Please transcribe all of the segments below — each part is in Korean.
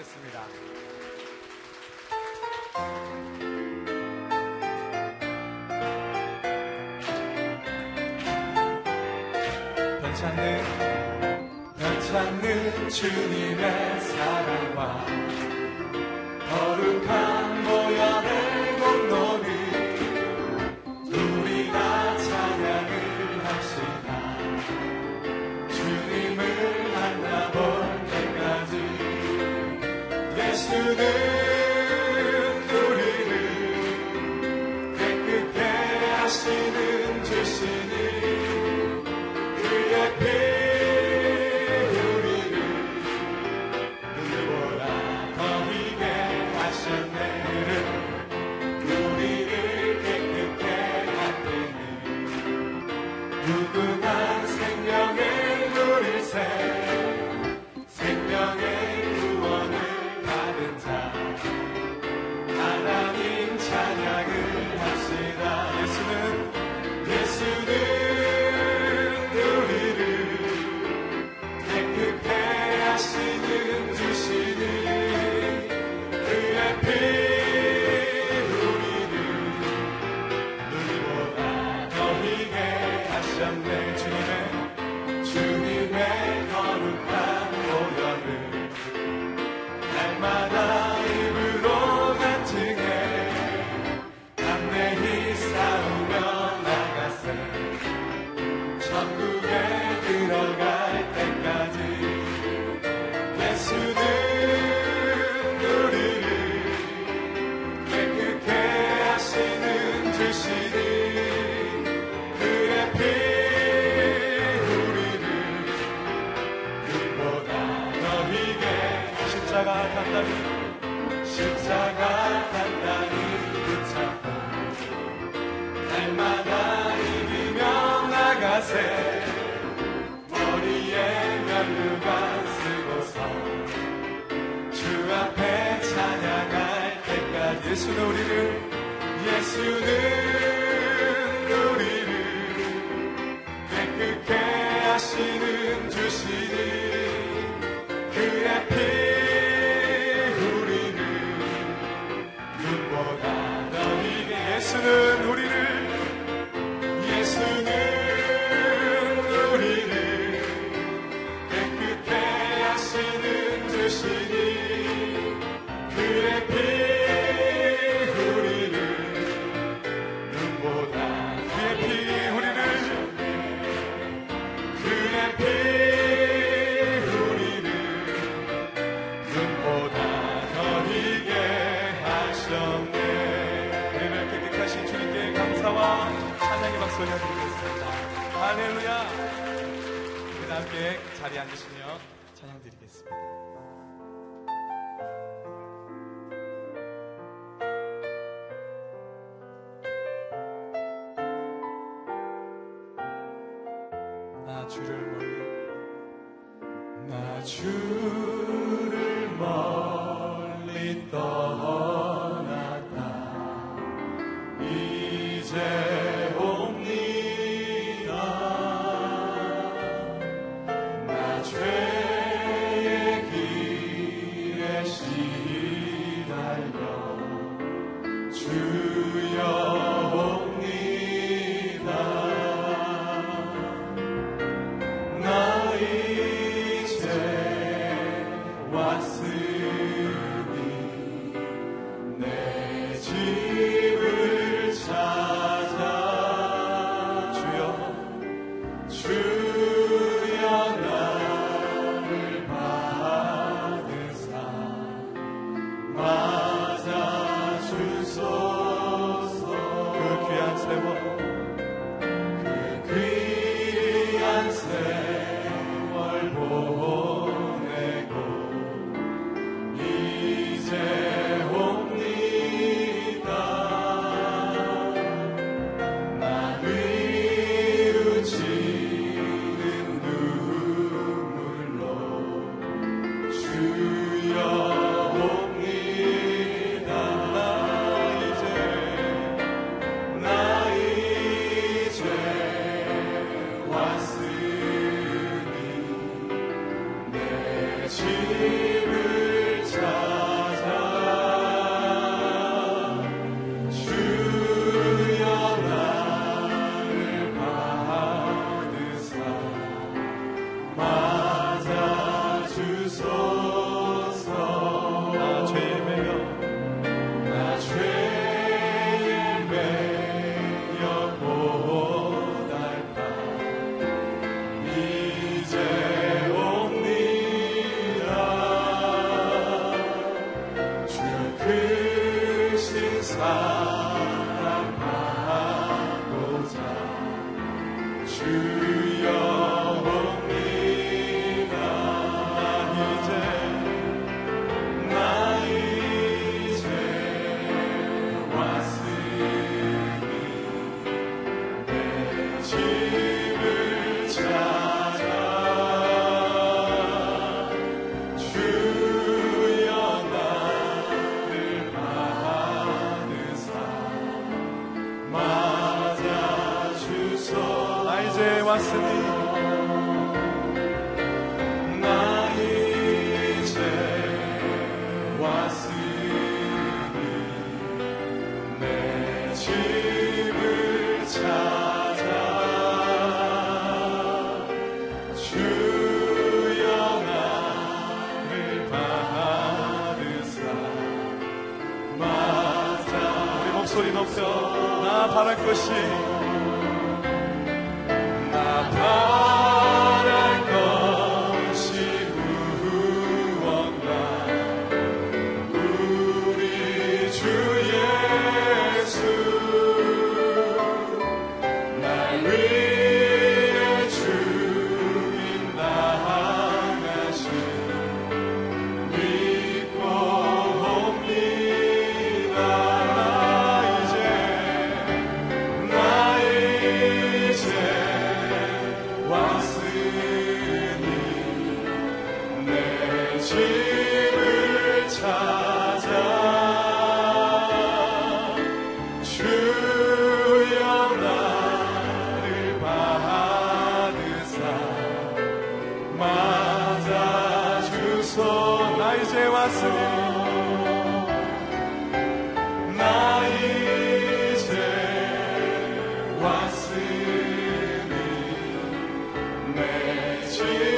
듣겠습니다. 변찮는 변찮는 주님의 사랑 내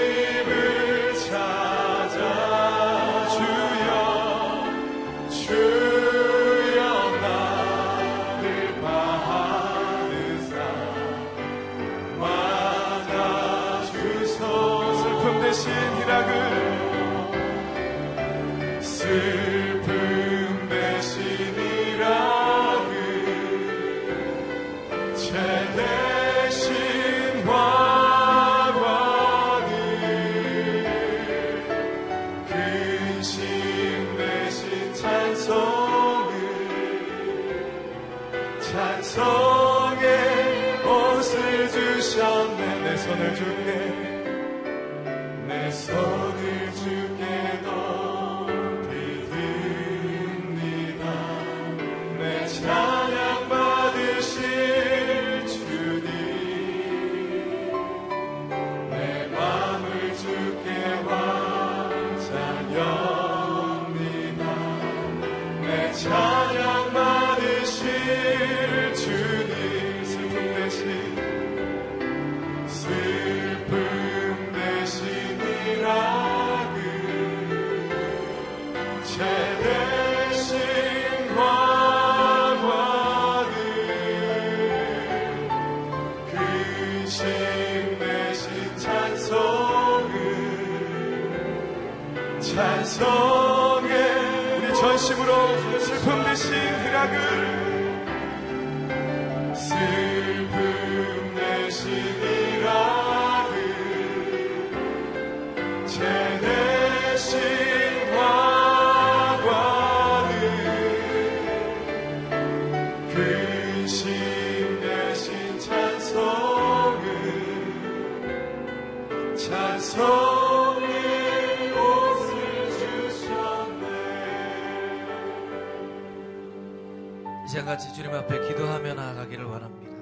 같이 주님 앞에 기도하며 나아가기를 원합니다.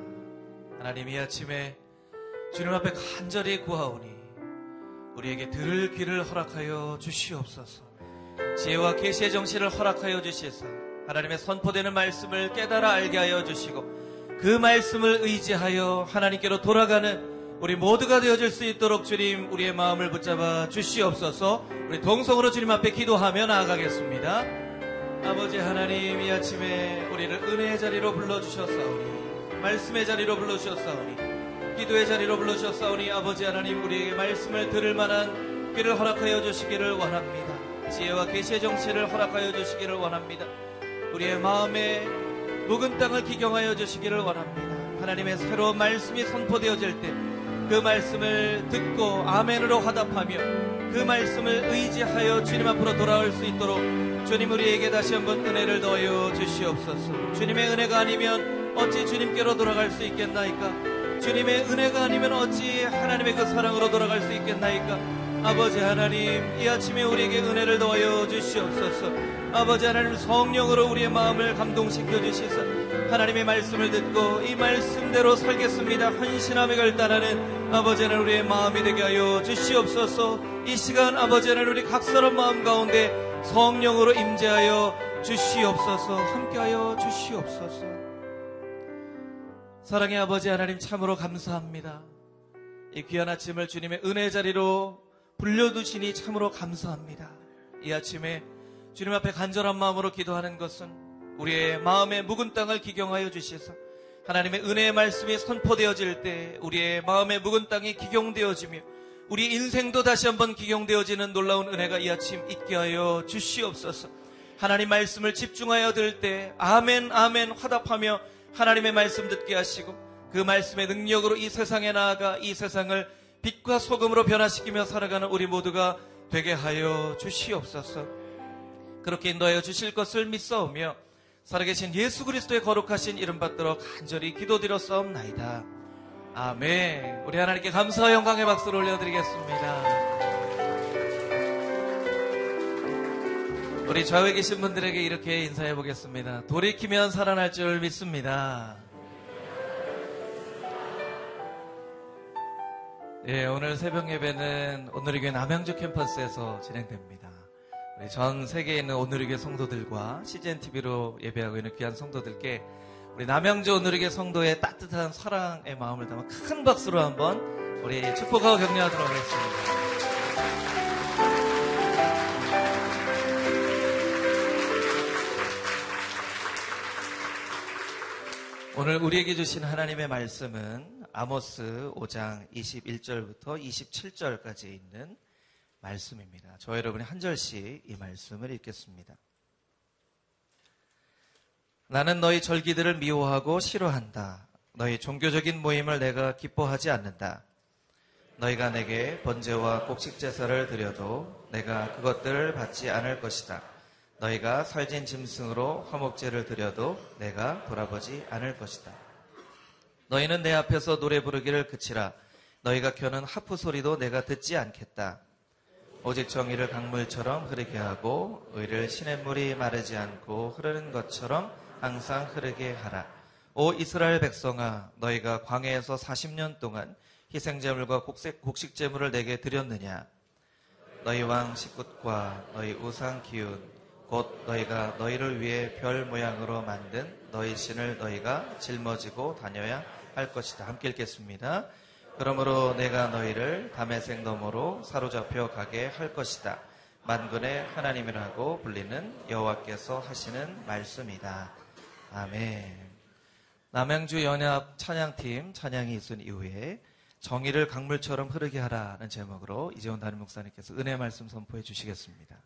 하나님 이 아침에 주님 앞에 간절히 구하오니 우리에게 들을 귀를 허락하여 주시옵소서. 지혜와 계시의 정신을 허락하여 주시사 하나님의 선포되는 말씀을 깨달아 알게 하여 주시고 그 말씀을 의지하여 하나님께로 돌아가는 우리 모두가 되어질 수 있도록 주님 우리의 마음을 붙잡아 주시옵소서. 우리 동성으로 주님 앞에 기도하며 나아가겠습니다. 아버지 하나님 이 아침에 우리를 은혜의 자리로 불러주셨사오니 말씀의 자리로 불러주셨사오니 기도의 자리로 불러주셨사오니 아버지 하나님 우리에게 말씀을 들을 만한 귀를 허락하여 주시기를 원합니다 지혜와 계시의 정체를 허락하여 주시기를 원합니다 우리의 마음에 묵은 땅을 기경하여 주시기를 원합니다 하나님의 새로운 말씀이 선포되어질 때 그 말씀을 듣고 아멘으로 화답하며 그 말씀을 의지하여 주님 앞으로 돌아올 수 있도록 주님 우리에게 다시 한번 은혜를 더하여 주시옵소서. 주님의 은혜가 아니면 어찌 주님께로 돌아갈 수 있겠나이까? 주님의 은혜가 아니면 어찌 하나님의 그 사랑으로 돌아갈 수 있겠나이까? 아버지 하나님, 이 아침에 우리에게 은혜를 더하여 주시옵소서. 아버지 하나님 성령으로 우리의 마음을 감동시켜 주시사 하나님의 말씀을 듣고 이 말씀대로 살겠습니다. 헌신함에 결단하는 아버지 하나님 우리의 마음이 되게 하여 주시옵소서. 이 시간 아버지 하나님 우리 각 사람 마음 가운데 성령으로 임재하여 주시옵소서. 함께하여 주시옵소서. 사랑의 아버지 하나님 참으로 감사합니다. 이 귀한 아침을 주님의 은혜 자리로 불려두시니 참으로 감사합니다. 이 아침에 주님 앞에 간절한 마음으로 기도하는 것은 우리의 마음의 묵은 땅을 기경하여 주시소. 하나님의 은혜의 말씀이 선포되어질 때 우리의 마음의 묵은 땅이 기경되어지며 우리 인생도 다시 한번 기경되어지는 놀라운 은혜가 이 아침 있게 하여 주시옵소서. 하나님 말씀을 집중하여 들 때 아멘 아멘 화답하며 하나님의 말씀 듣게 하시고 그 말씀의 능력으로 이 세상에 나아가 이 세상을 빛과 소금으로 변화시키며 살아가는 우리 모두가 되게 하여 주시옵소서. 그렇게 인도하여 주실 것을 믿사오며 살아계신 예수 그리스도의 거룩하신 이름 받들어 간절히 기도드렸사옵나이다. 아멘. 우리 하나님께 감사와 영광의 박수를 올려드리겠습니다. 우리 좌우에 계신 분들에게 이렇게 인사해 보겠습니다. 돌이키면 살아날 줄 믿습니다. 예, 오늘 새벽 예배는 오늘의 남양주 캠퍼스에서 진행됩니다. 우리 전 세계에 있는 오늘의 성도들과 CGN TV로 예배하고 있는 귀한 성도들께 우리 남양주 오늘의 성도의 따뜻한 사랑의 마음을 담아 큰 박수로 한번 우리 축복하고 격려하도록 하겠습니다. 오늘 우리에게 주신 하나님의 말씀은 아모스 5장 21절부터 27절까지 있는 말씀입니다. 저 여러분이 한 절씩 이 말씀을 읽겠습니다. 나는 너희 절기들을 미워하고 싫어한다. 너희 종교적인 모임을 내가 기뻐하지 않는다. 너희가 내게 번제와 곡식 제사를 드려도 내가 그것들을 받지 않을 것이다. 너희가 살진 짐승으로 화목제를 드려도 내가 돌아보지 않을 것이다. 너희는 내 앞에서 노래 부르기를 그치라. 너희가 켜는 하프 소리도 내가 듣지 않겠다. 오직 정의를 강물처럼 흐르게 하고 의를 시냇물이 마르지 않고 흐르는 것처럼 항상 흐르게 하라. 오 이스라엘 백성아 너희가 광해에서 40년 동안 희생제물과 곡식, 곡식제물을 내게 드렸느냐 너희 왕 식굿과 너희 우상 기운 곧 너희가 너희를 위해 별 모양으로 만든 너희 신을 너희가 짊어지고 다녀야 할 것이다. 함께 읽겠습니다. 그러므로 내가 너희를 담에색 너머로 사로잡혀 가게 할 것이다. 만군의 하나님이라고 불리는 여호와께서 하시는 말씀이다. 아멘. 남양주 연합 찬양팀 찬양이 있은 이후에 정의를 강물처럼 흐르게 하라는 제목으로 이재원 담임 목사님께서 은혜 말씀 선포해 주시겠습니다.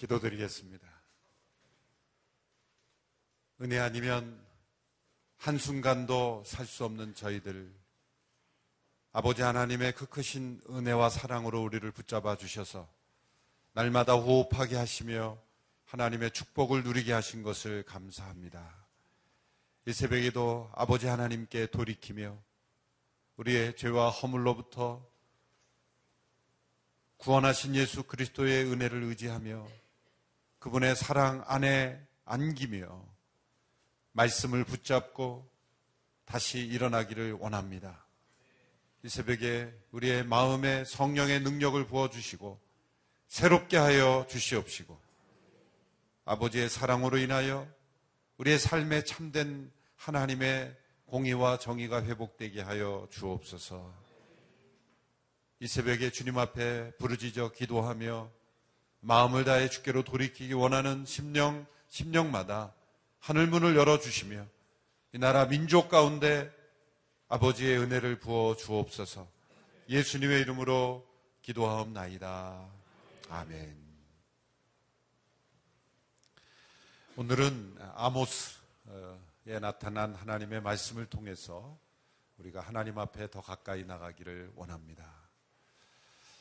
기도드리겠습니다. 은혜 아니면 한순간도 살 수 없는 저희들, 아버지 하나님의 그 크신 은혜와 사랑으로 우리를 붙잡아 주셔서 날마다 호흡하게 하시며 하나님의 축복을 누리게 하신 것을 감사합니다. 이 새벽에도 아버지 하나님께 돌이키며 우리의 죄와 허물로부터 구원하신 예수 그리스도의 은혜를 의지하며 그분의 사랑 안에 안기며 말씀을 붙잡고 다시 일어나기를 원합니다. 이 새벽에 우리의 마음에 성령의 능력을 부어주시고 새롭게 하여 주시옵시고 아버지의 사랑으로 인하여 우리의 삶에 참된 하나님의 공의와 정의가 회복되게 하여 주옵소서. 이 새벽에 주님 앞에 부르짖어 기도하며 마음을 다해 주께로 돌이키기 원하는 심령, 심령마다 하늘 문을 열어주시며 이 나라 민족 가운데 아버지의 은혜를 부어 주옵소서 예수님의 이름으로 기도하옵나이다. 아멘. 오늘은 아모스에 나타난 하나님의 말씀을 통해서 우리가 하나님 앞에 더 가까이 나가기를 원합니다.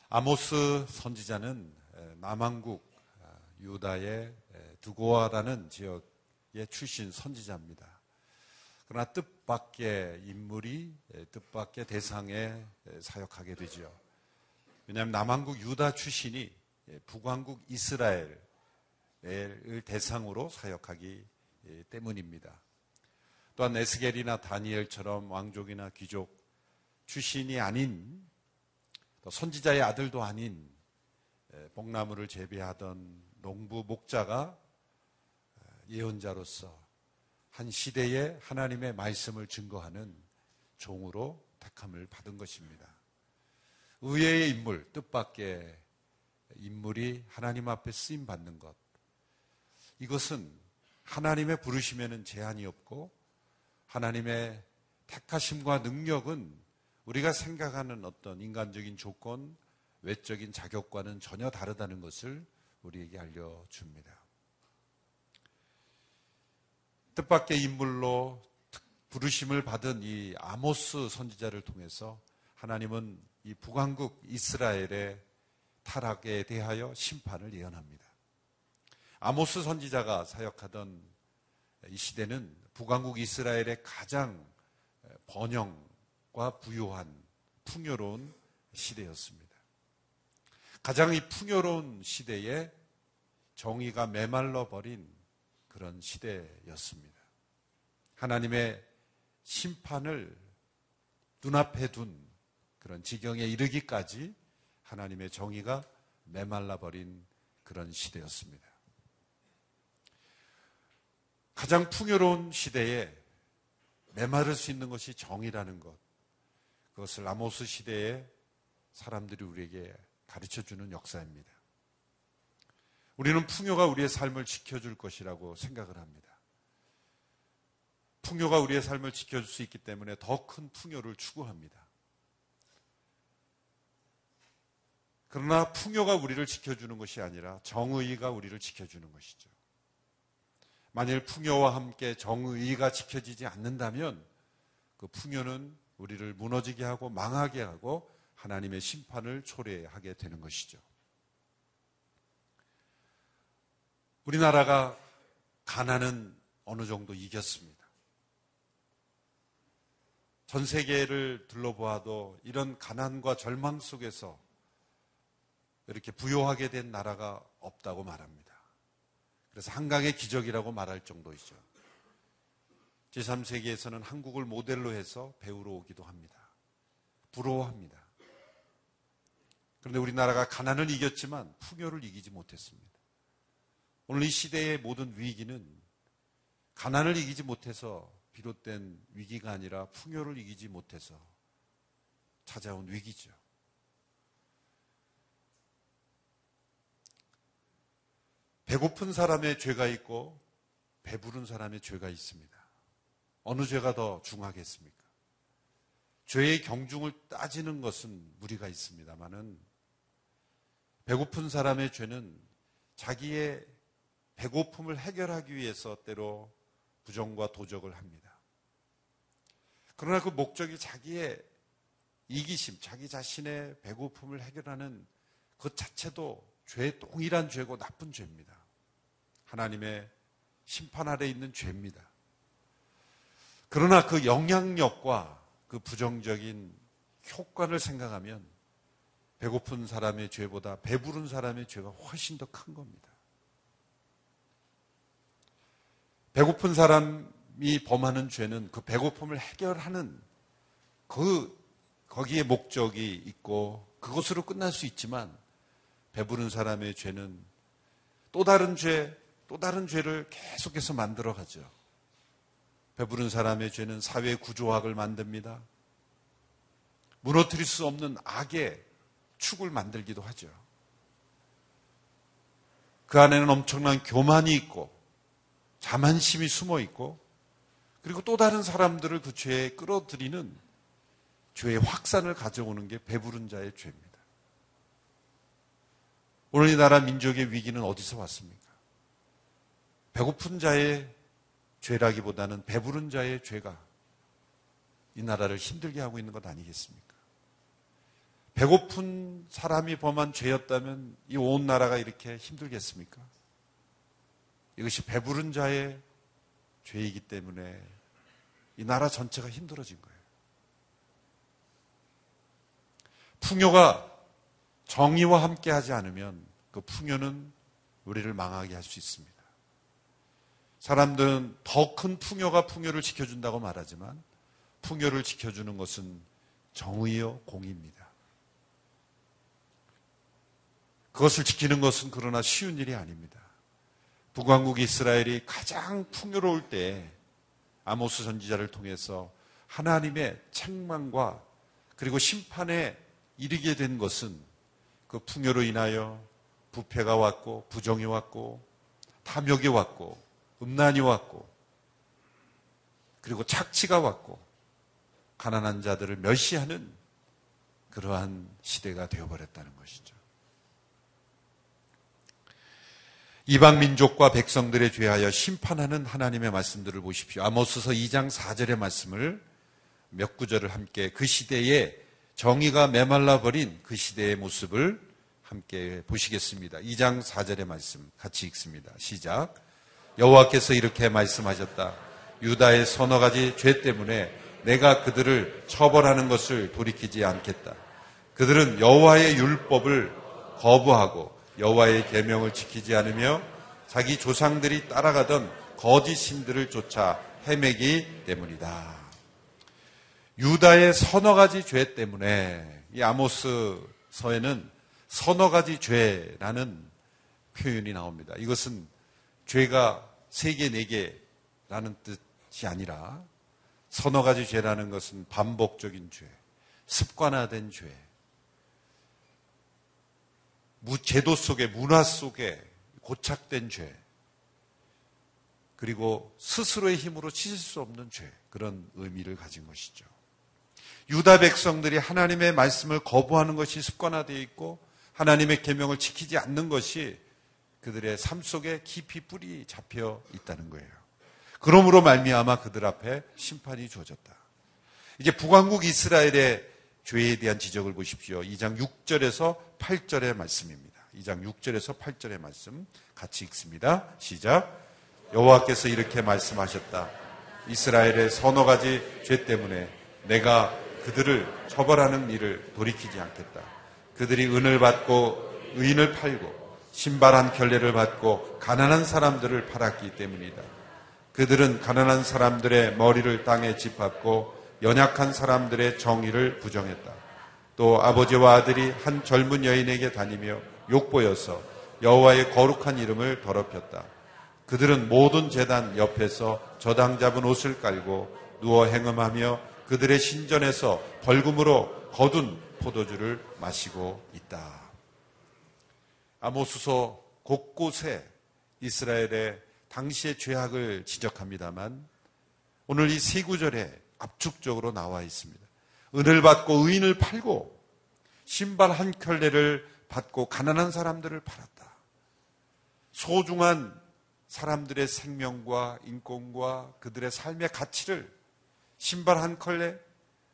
아모스 선지자는 남한국 아, 유다의 두고아라는 지역의 출신 선지자입니다. 그러나 뜻밖의 인물이 뜻밖의 대상에 사역하게 되죠. 왜냐하면 남한국 유다 출신이 북왕국 이스라엘을 대상으로 사역하기 때문입니다. 또한 에스겔이나 다니엘처럼 왕족이나 귀족 출신이 아닌 선지자의 아들도 아닌 복나무를 재배하던 농부 목자가 예언자로서 한 시대에 하나님의 말씀을 증거하는 종으로 택함을 받은 것입니다. 의외의 인물, 뜻밖의 인물이 하나님 앞에 쓰임 받는 것. 이것은 하나님의 부르심에는 제한이 없고 하나님의 택하심과 능력은 우리가 생각하는 어떤 인간적인 조건, 외적인 자격과는 전혀 다르다는 것을 우리에게 알려줍니다. 뜻밖의 인물로 부르심을 받은 이 아모스 선지자를 통해서 하나님은 이 북왕국 이스라엘의 타락에 대하여 심판을 예언합니다. 아모스 선지자가 사역하던 이 시대는 북왕국 이스라엘의 가장 번영과 부유한 풍요로운 시대였습니다. 가장 이 풍요로운 시대에 정의가 메말라 버린 그런 시대였습니다. 하나님의 심판을 눈앞에 둔 그런 지경에 이르기까지 하나님의 정의가 메말라 버린 그런 시대였습니다. 가장 풍요로운 시대에 메마를 수 있는 것이 정의라는 것. 그것을 아모스 시대에 사람들이 우리에게 가르쳐 주는 역사입니다. 우리는 풍요가 우리의 삶을 지켜줄 것이라고 생각을 합니다. 풍요가 우리의 삶을 지켜줄 수 있기 때문에 더 큰 풍요를 추구합니다. 그러나 풍요가 우리를 지켜주는 것이 아니라 정의가 우리를 지켜주는 것이죠. 만일 풍요와 함께 정의가 지켜지지 않는다면 그 풍요는 우리를 무너지게 하고 망하게 하고 하나님의 심판을 초래하게 되는 것이죠. 우리나라가 가난은 어느 정도 이겼습니다. 전 세계를 둘러보아도 이런 가난과 절망 속에서 이렇게 부요하게 된 나라가 없다고 말합니다. 그래서 한강의 기적이라고 말할 정도이죠. 제3세계에서는 한국을 모델로 해서 배우러 오기도 합니다. 부러워합니다. 그런데 우리나라가 가난을 이겼지만 풍요를 이기지 못했습니다. 오늘 이 시대의 모든 위기는 가난을 이기지 못해서 비롯된 위기가 아니라 풍요를 이기지 못해서 찾아온 위기죠. 배고픈 사람의 죄가 있고 배부른 사람의 죄가 있습니다. 어느 죄가 더 중하겠습니까? 죄의 경중을 따지는 것은 무리가 있습니다만은 배고픈 사람의 죄는 자기의 배고픔을 해결하기 위해서 때로 부정과 도적을 합니다. 그러나 그 목적이 자기의 이기심, 자기 자신의 배고픔을 해결하는 그 자체도 죄, 동일한 죄고 나쁜 죄입니다. 하나님의 심판 아래 있는 죄입니다. 그러나 그 영향력과 그 부정적인 효과를 생각하면 배고픈 사람의 죄보다 배부른 사람의 죄가 훨씬 더 큰 겁니다. 배고픈 사람이 범하는 죄는 그 배고픔을 해결하는 그 거기에 목적이 있고 그것으로 끝날 수 있지만 배부른 사람의 죄는 또 다른 죄, 또 다른 죄를 계속해서 만들어 가죠. 배부른 사람의 죄는 사회 구조학을 만듭니다. 무너뜨릴 수 없는 악의 축을 만들기도 하죠. 그 안에는 엄청난 교만이 있고 자만심이 숨어 있고 그리고 또 다른 사람들을 그 죄에 끌어들이는 죄의 확산을 가져오는 게 배부른 자의 죄입니다. 오늘 이 나라 민족의 위기는 어디서 왔습니까? 배고픈 자의 죄라기보다는 배부른 자의 죄가 이 나라를 힘들게 하고 있는 것 아니겠습니까? 배고픈 사람이 범한 죄였다면 이 온 나라가 이렇게 힘들겠습니까? 이것이 배부른 자의 죄이기 때문에 이 나라 전체가 힘들어진 거예요. 풍요가 정의와 함께 하지 않으면 그 풍요는 우리를 망하게 할 수 있습니다. 사람들은 더 큰 풍요가 풍요를 지켜준다고 말하지만 풍요를 지켜주는 것은 정의요 공입니다. 그것을 지키는 것은 그러나 쉬운 일이 아닙니다. 북왕국 이스라엘이 가장 풍요로울 때 아모스 선지자를 통해서 하나님의 책망과 그리고 심판에 이르게 된 것은 그 풍요로 인하여 부패가 왔고 부정이 왔고 탐욕이 왔고 음란이 왔고 그리고 착취가 왔고 가난한 자들을 멸시하는 그러한 시대가 되어버렸다는 것이죠. 이방 민족과 백성들의 죄하여 심판하는 하나님의 말씀들을 보십시오. 아모스서 2장 4절의 말씀을 몇 구절을 함께 그 시대에 정의가 메말라 버린 그 시대의 모습을 함께 보시겠습니다. 2장 4절의 말씀 같이 읽습니다. 시작. 여호와께서 이렇게 말씀하셨다. 유다의 서너 가지 죄 때문에 내가 그들을 처벌하는 것을 돌이키지 않겠다. 그들은 여호와의 율법을 거부하고 여호와의 계명을 지키지 않으며 자기 조상들이 따라가던 거짓 신들을 쫓아 헤매기 때문이다. 유다의 서너 가지 죄 때문에 이 아모스 서에는 서너 가지 죄라는 표현이 나옵니다. 이것은 죄가 세 개, 네 개라는 뜻이 아니라 서너 가지 죄라는 것은 반복적인 죄, 습관화된 죄, 제도 속에, 문화 속에 고착된 죄, 그리고 스스로의 힘으로 치실 수 없는 죄, 그런 의미를 가진 것이죠. 유다 백성들이 하나님의 말씀을 거부하는 것이 습관화되어 있고 하나님의 계명을 지키지 않는 것이 그들의 삶 속에 깊이 뿌리 잡혀 있다는 거예요. 그러므로 말미암아 그들 앞에 심판이 주어졌다. 이제 북왕국 이스라엘의 죄에 대한 지적을 보십시오. 2장 6절에서 8절의 말씀입니다. 2장 6절에서 8절의 말씀 같이 읽습니다. 시작. 여호와께서 이렇게 말씀하셨다. 이스라엘의 서너 가지 죄 때문에 내가 그들을 처벌하는 일을 돌이키지 않겠다. 그들이 은을 받고 의인을 팔고 신발 한 켤레를 받고 가난한 사람들을 팔았기 때문이다. 그들은 가난한 사람들의 머리를 땅에 짓밟고 연약한 사람들의 정의를 부정했다. 또 아버지와 아들이 한 젊은 여인에게 다니며 욕보여서 여호와의 거룩한 이름을 더럽혔다. 그들은 모든 재단 옆에서 저당 잡은 옷을 깔고 누워 행음하며 그들의 신전에서 벌금으로 거둔 포도주를 마시고 있다. 아모수서 곳곳에 이스라엘의 당시의 죄악을 지적합니다만 오늘 이 세 구절에 압축적으로 나와 있습니다. 은을 받고 의인을 팔고 신발 한 켤레를 받고 가난한 사람들을 팔았다. 소중한 사람들의 생명과 인권과 그들의 삶의 가치를 신발 한 컬레,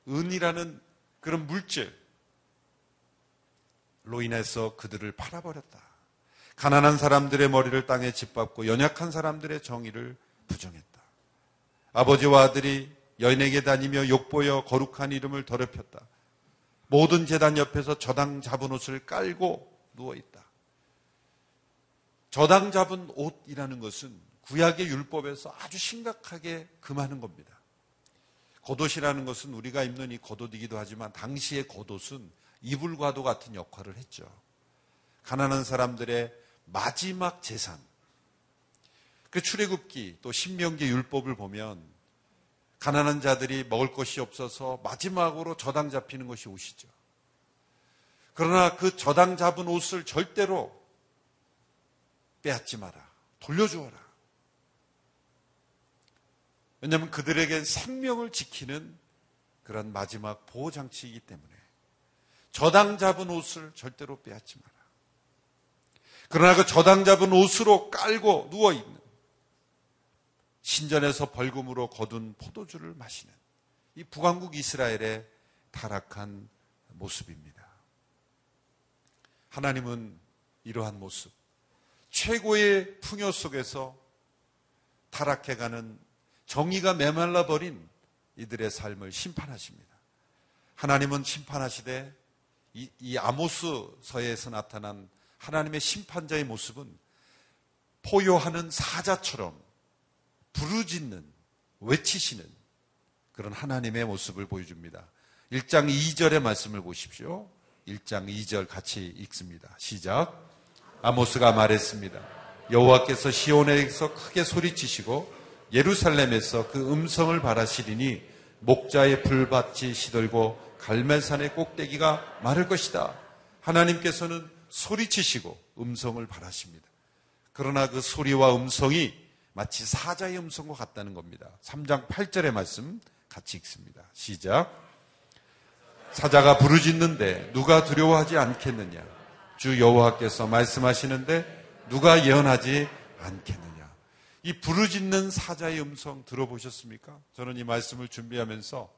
은이라는 그런 물질로 인해서 그들을 팔아버렸다. 가난한 사람들의 머리를 땅에 짓밟고 연약한 사람들의 정의를 부정했다. 아버지와 아들이 여인에게 다니며 욕보여 거룩한 이름을 더럽혔다. 모든 재단 옆에서 저당 잡은 옷을 깔고 누워있다. 저당 잡은 옷이라는 것은 구약의 율법에서 아주 심각하게 금하는 겁니다. 겉옷이라는 것은 우리가 입는 이 겉옷이기도 하지만 당시의 겉옷은 이불과도 같은 역할을 했죠. 가난한 사람들의 마지막 재산. 그 출애굽기 또 신명기 율법을 보면 가난한 자들이 먹을 것이 없어서 마지막으로 저당 잡히는 것이 옷이죠. 그러나 그 저당 잡은 옷을 절대로 빼앗지 마라. 돌려주어라. 왜냐하면 그들에겐 생명을 지키는 그런 마지막 보호장치이기 때문에 저당 잡은 옷을 절대로 빼앗지 마라. 그러나 그 저당 잡은 옷으로 깔고 누워있는 신전에서 벌금으로 거둔 포도주를 마시는 이 북왕국 이스라엘의 타락한 모습입니다. 하나님은 이러한 모습, 최고의 풍요 속에서 타락해가는 정의가 메말라 버린 이들의 삶을 심판하십니다. 하나님은 심판하시되 이, 이 아모스서에서 나타난 하나님의 심판자의 모습은 포효하는 사자처럼 부르짖는, 외치시는 그런 하나님의 모습을 보여줍니다. 1장 2절의 말씀을 보십시오. 1장 2절 같이 읽습니다. 시작. 아모스가 말했습니다. 여호와께서 시온에서 크게 소리치시고 예루살렘에서 그 음성을 바라시리니 목자의 불밭이 시들고 갈멜산의 꼭대기가 마를 것이다. 하나님께서는 소리치시고 음성을 바라십니다. 그러나 그 소리와 음성이 마치 사자의 음성과 같다는 겁니다. 3장 8절의 말씀 같이 읽습니다. 시작. 사자가 부르짖는데 누가 두려워하지 않겠느냐? 주 여호와께서 말씀하시는데 누가 예언하지 않겠느냐? 이 부르짖는 사자의 음성 들어보셨습니까? 저는 이 말씀을 준비하면서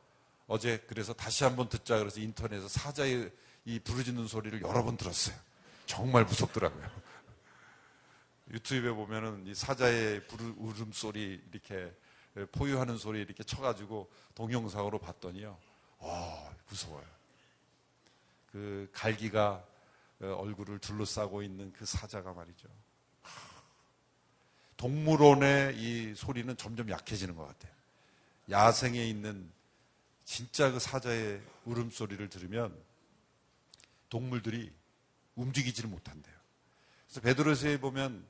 어제 그래서 다시 한번 듣자 그래서 인터넷에서 사자의 이 부르짖는 소리를 여러 번 들었어요. 정말 무섭더라고요. 유튜브에 보면은 이 사자의 울음소리 이렇게 포유하는 소리 이렇게 쳐가지고 동영상으로 봤더니요. 와, 무서워요. 그 갈기가 어, 얼굴을 둘러싸고 있는 그 사자가 말이죠. 동물원의 이 소리는 점점 약해지는 것 같아요. 야생에 있는 진짜 그 사자의 울음소리를 들으면 동물들이 움직이지를 못한대요. 그래서 베드로서에 보면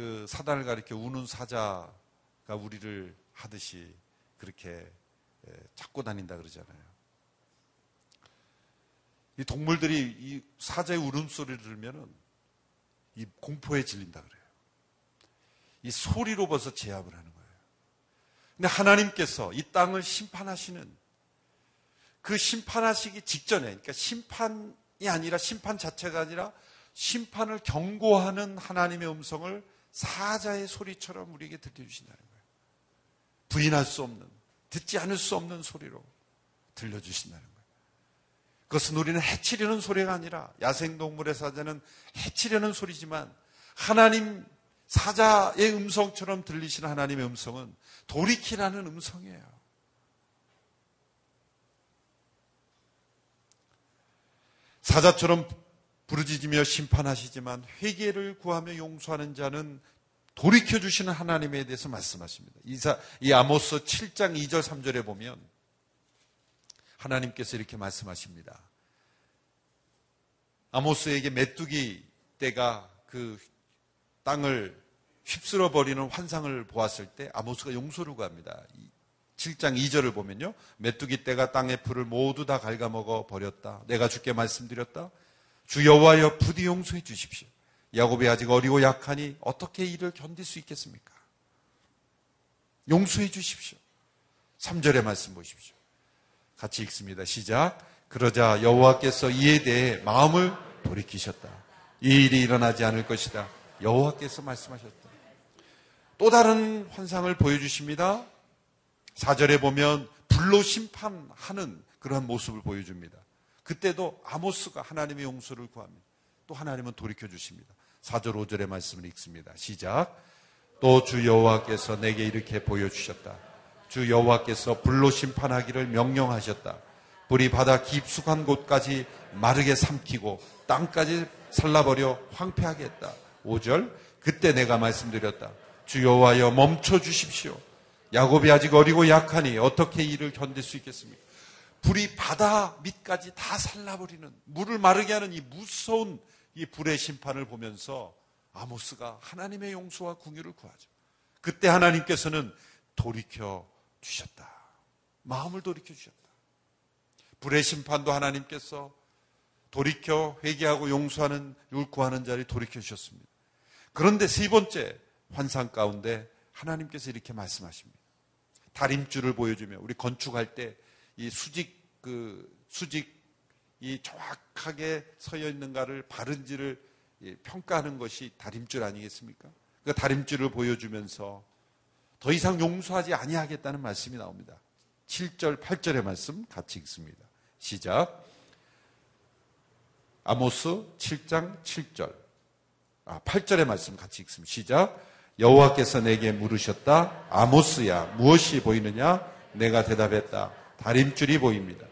그 사단을 가리켜 우는 사자가 우리를 하듯이 그렇게 찾고 다닌다 그러잖아요. 이 동물들이 이 사자의 울음소리를 들으면은 이 공포에 질린다 그래요. 이 소리로 벌써 제압을 하는 거예요. 근데 하나님께서 이 땅을 심판하시는 그 심판하시기 직전에, 그러니까 심판이 아니라 심판 자체가 아니라 심판을 경고하는 하나님의 음성을 사자의 소리처럼 우리에게 들려주신다는 거예요. 부인할 수 없는, 듣지 않을 수 없는 소리로 들려주신다는 거예요. 그것은 우리는 해치려는 소리가 아니라 야생동물의 사자는 해치려는 소리지만 하나님 사자의 음성처럼 들리시는 하나님의 음성은 돌이키라는 음성이에요. 사자처럼 부르짖으며 심판하시지만 회개를 구하며 용서하는 자는 돌이켜 주시는 하나님에 대해서 말씀하십니다. 이사 이 아모스 7장 2절 3절에 보면 하나님께서 이렇게 말씀하십니다. 아모스에게 메뚜기 떼가 그 땅을 휩쓸어 버리는 환상을 보았을 때 아모스가 용서를 구합니다. 7장 2절을 보면요. 메뚜기 떼가 땅의 풀을 모두 다 갉아먹어 버렸다. 내가 주께 말씀드렸다. 주 여호와여 부디 용서해 주십시오. 야곱이 아직 어리고 약하니 어떻게 이를 견딜 수 있겠습니까? 용서해 주십시오. 3절의 말씀 보십시오. 같이 읽습니다. 시작. 그러자 여호와께서 이에 대해 마음을 돌이키셨다. 이 일이 일어나지 않을 것이다. 여호와께서 말씀하셨다. 또 다른 환상을 보여주십니다. 4절에 보면 불로 심판하는 그러한 모습을 보여줍니다. 그때도 아모스가 하나님의 용서를 구합니다. 또 하나님은 돌이켜 주십니다. 4절 5절의 말씀을 읽습니다. 시작. 또 주 여호와께서 내게 이렇게 보여 주셨다. 주 여호와께서 불로 심판하기를 명령하셨다. 불이 바다 깊숙한 곳까지 마르게 삼키고 땅까지 살라버려 황폐하게 했다. 5절 그때 내가 말씀드렸다. 주 여호와여 멈춰 주십시오. 야곱이 아직 어리고 약하니 어떻게 이를 견딜 수 있겠습니까? 불이 바다 밑까지 다 살라버리는 물을 마르게 하는 이 무서운 이 불의 심판을 보면서 아모스가 하나님의 용서와 궁유를 구하죠. 그때 하나님께서는 돌이켜 주셨다. 마음을 돌이켜 주셨다. 불의 심판도 하나님께서 돌이켜 회개하고 용서하는 율구하는 자리 돌이켜 주셨습니다. 그런데 세 번째 환상 가운데 하나님께서 이렇게 말씀하십니다. 다림줄을 보여주며 우리 건축할 때 이 수직 그 수직 이 정확하게 서여 있는가를 바른지를 평가하는 것이 다림줄 아니겠습니까? 그 다림줄을 보여주면서 더 이상 용서하지 아니하겠다는 말씀이 나옵니다. 7절, 8절의 말씀 같이 읽습니다. 시작. 아모스 7장 7절. 아, 8절의 말씀 같이 읽습니다. 시작. 여호와께서 내게 물으셨다. 아모스야, 무엇이 보이느냐? 내가 대답했다. 다림줄이 보입니다.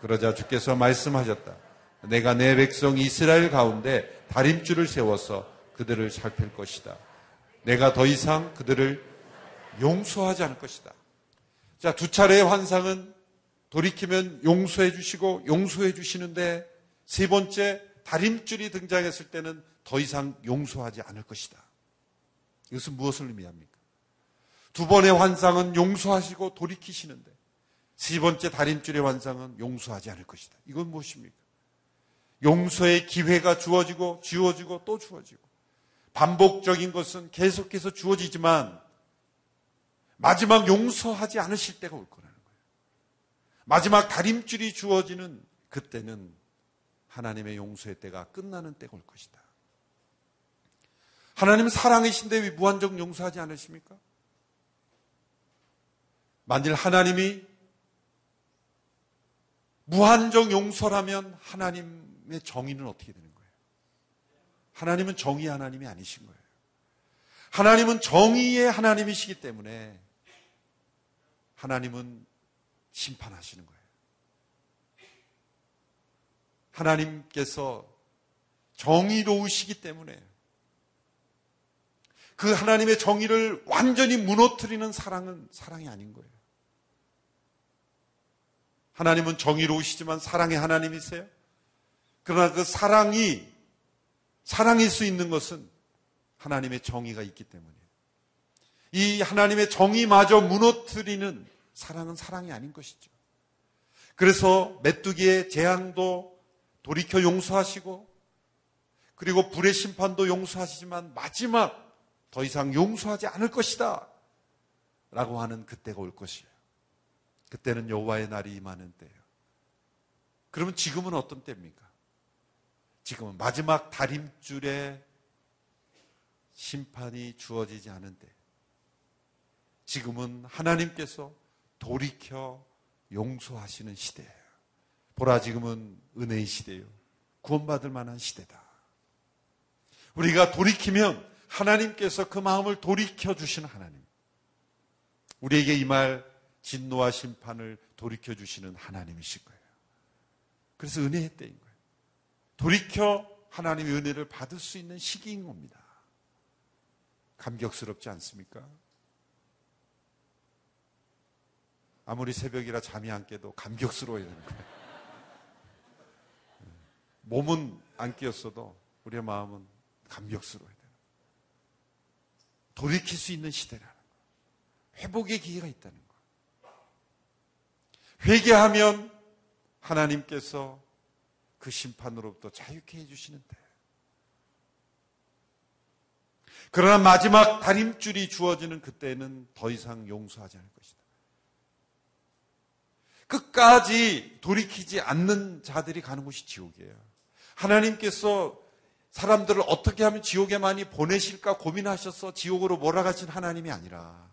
그러자 주께서 말씀하셨다. 내가 내 백성 이스라엘 가운데 다림줄을 세워서 그들을 살필 것이다. 내가 더 이상 그들을 용서하지 않을 것이다. 자, 두 차례의 환상은 돌이키면 용서해 주시고 용서해 주시는데 세 번째 다림줄이 등장했을 때는 더 이상 용서하지 않을 것이다. 이것은 무엇을 의미합니까? 두 번의 환상은 용서하시고 돌이키시는데 세 번째 다림줄의 환상은 용서하지 않을 것이다. 이건 무엇입니까? 용서의 기회가 주어지고 지워지고 또 주어지고 반복적인 것은 계속해서 주어지지만 마지막 용서하지 않으실 때가 올 거라는 거예요. 마지막 다림줄이 주어지는 그때는 하나님의 용서의 때가 끝나는 때가 올 것이다. 하나님은 사랑이신데 왜 무한정 용서하지 않으십니까? 만일 하나님이 무한정 용서라면 하나님의 정의는 어떻게 되는 거예요? 하나님은 정의 하나님이 아니신 거예요. 하나님은 정의의 하나님이시기 때문에 하나님은 심판하시는 거예요. 하나님께서 정의로우시기 때문에 그 하나님의 정의를 완전히 무너뜨리는 사랑은 사랑이 아닌 거예요. 하나님은 정의로우시지만 사랑의 하나님이세요. 그러나 그 사랑이 사랑일 수 있는 것은 하나님의 정의가 있기 때문이에요. 이 하나님의 정의마저 무너뜨리는 사랑은 사랑이 아닌 것이죠. 그래서 메뚜기의 재앙도 돌이켜 용서하시고 그리고 불의 심판도 용서하시지만 마지막 더 이상 용서하지 않을 것이다. 라고 하는 그때가 올 것이에요. 그때는 여호와의 날이 임하는 때예요. 그러면 지금은 어떤 때입니까? 지금은 마지막 다림줄에 심판이 주어지지 않은 때. 지금은 하나님께서 돌이켜 용서하시는 시대예요. 보라 지금은 은혜의 시대요. 구원받을 만한 시대다. 우리가 돌이키면 하나님께서 그 마음을 돌이켜 주시는 하나님. 우리에게 이 말 진노와 심판을 돌이켜 주시는 하나님이실 거예요. 그래서 은혜의 때인 거예요. 돌이켜 하나님의 은혜를 받을 수 있는 시기인 겁니다. 감격스럽지 않습니까? 아무리 새벽이라 잠이 안 깨도 감격스러워야 되는 거예요. 몸은 안 깨었어도 우리의 마음은 감격스러워야 돼요. 돌이킬 수 있는 시대라는 거. 회복의 기회가 있다는 거. 회개하면 하나님께서 그 심판으로부터 자유케 해주시는데. 그러나 마지막 다림줄이 주어지는 그때는 더 이상 용서하지 않을 것이다. 끝까지 돌이키지 않는 자들이 가는 곳이 지옥이에요. 하나님께서 사람들을 어떻게 하면 지옥에 많이 보내실까 고민하셔서 지옥으로 몰아가신 하나님이 아니라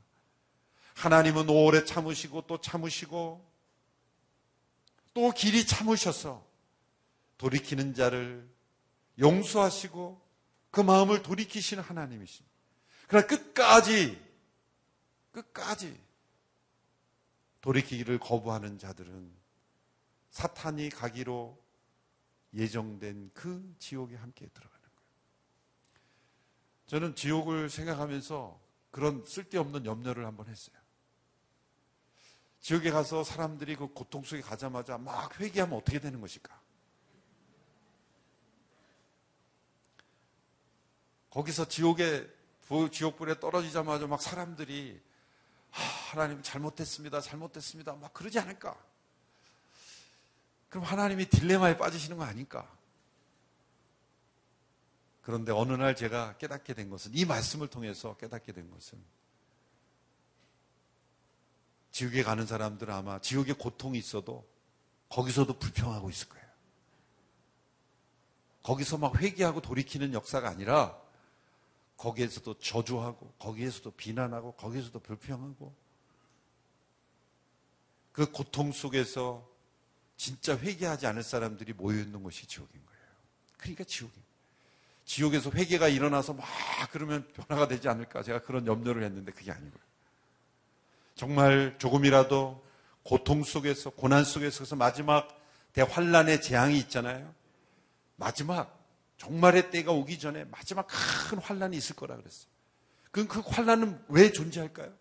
하나님은 오래 참으시고 또 참으시고 또 길이 참으셔서 돌이키는 자를 용서하시고 그 마음을 돌이키시는 하나님이십니다. 그러나 끝까지 끝까지 돌이키기를 거부하는 자들은 사탄이 가기로 예정된 그 지옥에 함께 들어가는 거예요. 저는 지옥을 생각하면서 그런 쓸데없는 염려를 한번 했어요. 지옥에 가서 사람들이 그 고통 속에 가자마자 막 회개하면 어떻게 되는 것일까? 거기서 지옥에 지옥불에 떨어지자마자 막 사람들이 하나님 잘못됐습니다. 잘못됐습니다. 막 그러지 않을까? 그럼 하나님이 딜레마에 빠지시는 거 아닐까? 그런데 어느 날 제가 깨닫게 된 것은 이 말씀을 통해서 깨닫게 된 것은 지옥에 가는 사람들은 아마 지옥에 고통이 있어도 거기서도 불평하고 있을 거예요. 거기서 막 회개하고 돌이키는 역사가 아니라 거기에서도 저주하고 거기에서도 비난하고 거기에서도 불평하고 그 고통 속에서 진짜 회개하지 않을 사람들이 모여 있는 곳이 지옥인 거예요. 그러니까 지옥인 지옥에서 회개가 일어나서 막 그러면 변화가 되지 않을까 제가 그런 염려를 했는데 그게 아니고요. 정말 조금이라도 고통 속에서 고난 속에서 마지막 대환란의 재앙이 있잖아요. 마지막 종말의 때가 오기 전에 마지막 큰 환란이 있을 거라 그랬어요. 그럼 그 환란은 왜 존재할까요?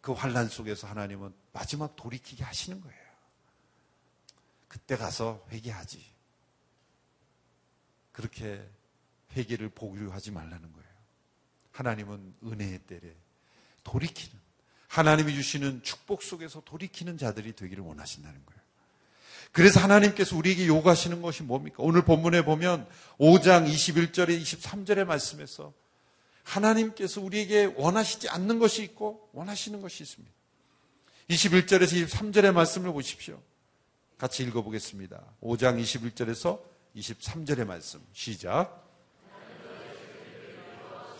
그 환란 속에서 하나님은 마지막 돌이키게 하시는 거예요. 그때 가서 회개하지. 그렇게 회개를 보류하지 말라는 거예요. 하나님은 은혜의 때에 돌이키는 하나님이 주시는 축복 속에서 돌이키는 자들이 되기를 원하신다는 거예요. 그래서 하나님께서 우리에게 요구하시는 것이 뭡니까? 오늘 본문에 보면 5장 21절에 23절의 말씀에서 하나님께서 우리에게 원하시지 않는 것이 있고 원하시는 것이 있습니다. 21절에서 23절의 말씀을 보십시오. 같이 읽어보겠습니다. 5장 21절에서 23절의 말씀. 시작.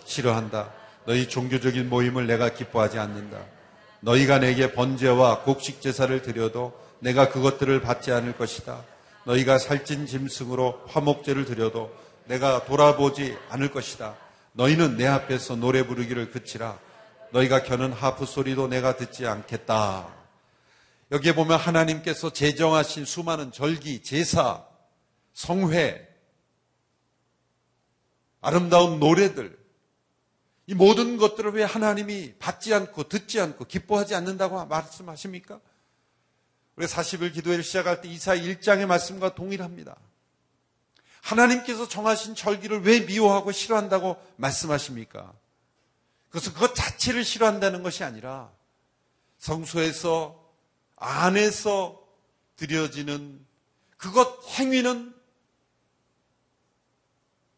싫어한다. 너희 종교적인 모임을 내가 기뻐하지 않는다. 너희가 내게 번제와 곡식 제사를 드려도 내가 그것들을 받지 않을 것이다. 너희가 살찐 짐승으로 화목제를 드려도 내가 돌아보지 않을 것이다. 너희는 내 앞에서 노래 부르기를 그치라. 너희가 켜는 하프 소리도 내가 듣지 않겠다. 여기에 보면 하나님께서 제정하신 수많은 절기, 제사, 성회, 아름다운 노래들, 이 모든 것들을 왜 하나님이 받지 않고 듣지 않고 기뻐하지 않는다고 말씀하십니까? 우리 40일 기도회를 시작할 때 이사 1장의 말씀과 동일합니다. 하나님께서 정하신 절기를 왜 미워하고 싫어한다고 말씀하십니까? 그것은 그것 자체를 싫어한다는 것이 아니라 성소에서 안에서 드려지는 그것 행위는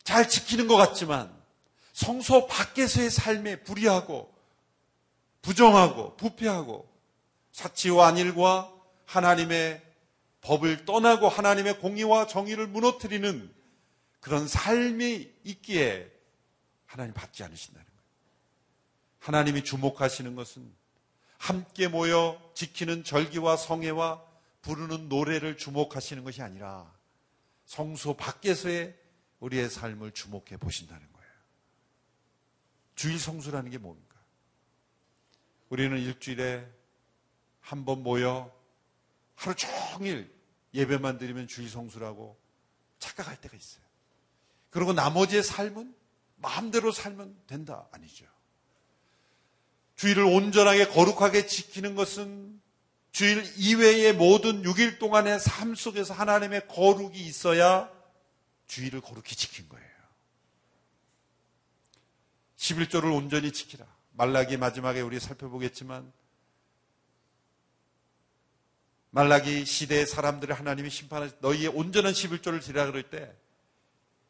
잘 지키는 것 같지만 성소 밖에서의 삶에 불의하고 부정하고 부패하고 사치와 안일과 하나님의 법을 떠나고 하나님의 공의와 정의를 무너뜨리는 그런 삶이 있기에 하나님 받지 않으신다는 거예요. 하나님이 주목하시는 것은 함께 모여 지키는 절기와 성회와 부르는 노래를 주목하시는 것이 아니라 성소 밖에서의 우리의 삶을 주목해 보신다는 거예요. 주일 성수라는 게 뭡니까? 우리는 일주일에 한 번 모여 하루 종일 예배만 드리면 주일 성수라고 착각할 때가 있어요. 그리고 나머지의 삶은 마음대로 살면 된다. 아니죠. 주일을 온전하게 거룩하게 지키는 것은 주일 이외의 모든 6일 동안의 삶 속에서 하나님의 거룩이 있어야 주일을 거룩히 지킨 거예요. 11조를 온전히 지키라. 말라기 마지막에 우리 살펴보겠지만 말라기 시대의 사람들을 하나님이 심판하시 너희의 온전한 11조를 드리라 그럴 때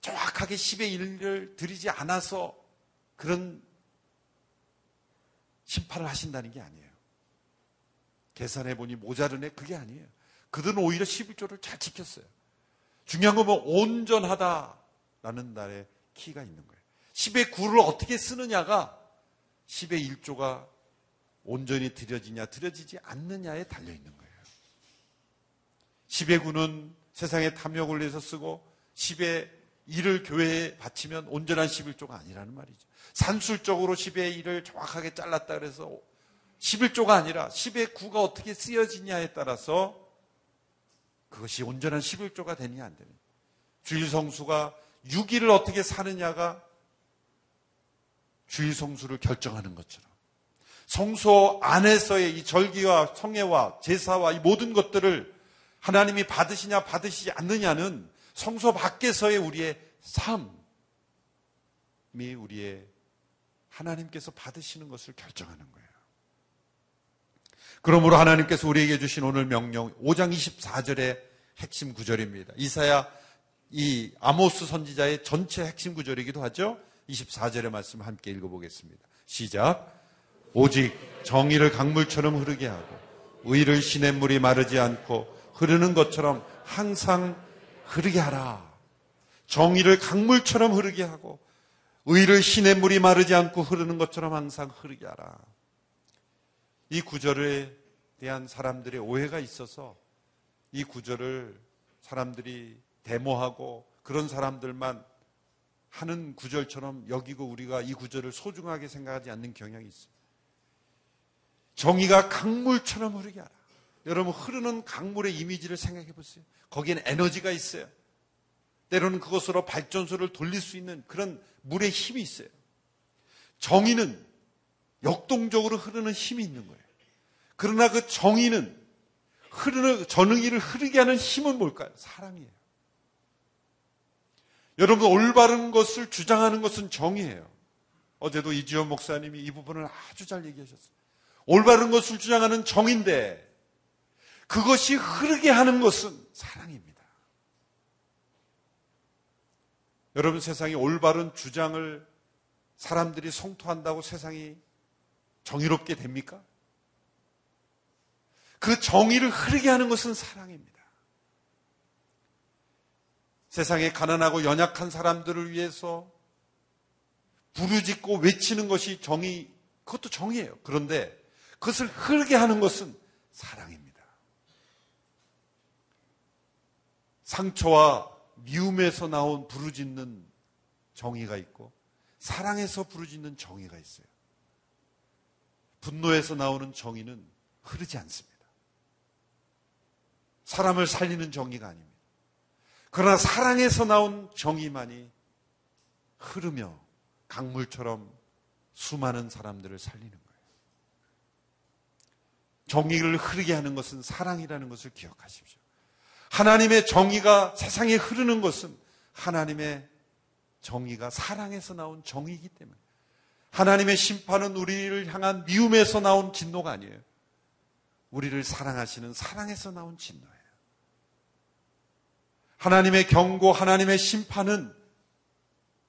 정확하게 10의 1을 드리지 않아서 그런 심판을 하신다는 게 아니에요. 계산해 보니 모자르네 그게 아니에요. 그들은 오히려 11조를 잘 지켰어요. 중요한 건 뭐 온전하다. 라는 날의 키가 있는 거예요. 10의 9를 어떻게 쓰느냐가 10의 1조가 온전히 들여지냐, 들여지지 않느냐에 달려 있는 거예요. 10의 9는 세상에 탐욕을 위해서 쓰고 10의 1을 교회에 바치면 온전한 11조가 아니라는 말이죠. 산술적으로 10의 1을 정확하게 잘랐다 그래서 11조가 아니라 10의 9가 어떻게 쓰여지냐에 따라서 그것이 온전한 11조가 되느냐 안 되느냐. 주일 성수가 6일을 어떻게 사느냐가 주일 성수를 결정하는 것처럼 성소 안에서의 이 절기와 성회와 제사와 이 모든 것들을 하나님이 받으시냐 받으시지 않느냐는 성소 밖에서의 우리의 삶이 우리의 하나님께서 받으시는 것을 결정하는 거예요. 그러므로 하나님께서 우리에게 주신 오늘 명령 5장 24절의 핵심 구절입니다. 이사야 이 아모스 선지자의 전체 핵심 구절이기도 하죠. 24절의 말씀 함께 읽어보겠습니다. 시작. 오직 정의를 강물처럼 흐르게 하고 의를 시냇물이 마르지 않고 흐르는 것처럼 항상 흐르게 하라. 정의를 강물처럼 흐르게 하고 의를 시냇물이 마르지 않고 흐르는 것처럼 항상 흐르게 하라. 이 구절에 대한 사람들의 오해가 있어서 이 구절을 사람들이 데모하고 그런 사람들만 하는 구절처럼 여기고 우리가 이 구절을 소중하게 생각하지 않는 경향이 있어요. 정의가 강물처럼 흐르게 하라. 여러분 흐르는 강물의 이미지를 생각해 보세요. 거기에는 에너지가 있어요. 때로는 그것으로 발전소를 돌릴 수 있는 그런 물의 힘이 있어요. 정의는 역동적으로 흐르는 힘이 있는 거예요. 그러나 그 정의는 흐르는 전응이를 흐르게 하는 힘은 뭘까요? 사랑이에요. 여러분 올바른 것을 주장하는 것은 정의예요. 어제도 이지원 목사님이 이 부분을 아주 잘 얘기하셨어요. 올바른 것을 주장하는 정인데 그것이 흐르게 하는 것은 사랑입니다. 여러분 세상이 올바른 주장을 사람들이 성토한다고 세상이 정의롭게 됩니까? 그 정의를 흐르게 하는 것은 사랑입니다. 세상에 가난하고 연약한 사람들을 위해서 부르짖고 외치는 것이 정의, 그것도 정의예요. 그런데 그것을 흐르게 하는 것은 사랑입니다. 상처와 미움에서 나온 부르짖는 정의가 있고 사랑에서 부르짖는 정의가 있어요. 분노에서 나오는 정의는 흐르지 않습니다. 사람을 살리는 정의가 아닙니다. 그러나 사랑에서 나온 정의만이 흐르며 강물처럼 수많은 사람들을 살리는 거예요. 정의를 흐르게 하는 것은 사랑이라는 것을 기억하십시오. 하나님의 정의가 세상에 흐르는 것은 하나님의 정의가 사랑에서 나온 정의이기 때문에 하나님의 심판은 우리를 향한 미움에서 나온 진노가 아니에요. 우리를 사랑하시는 사랑에서 나온 진노예요. 하나님의 경고, 하나님의 심판은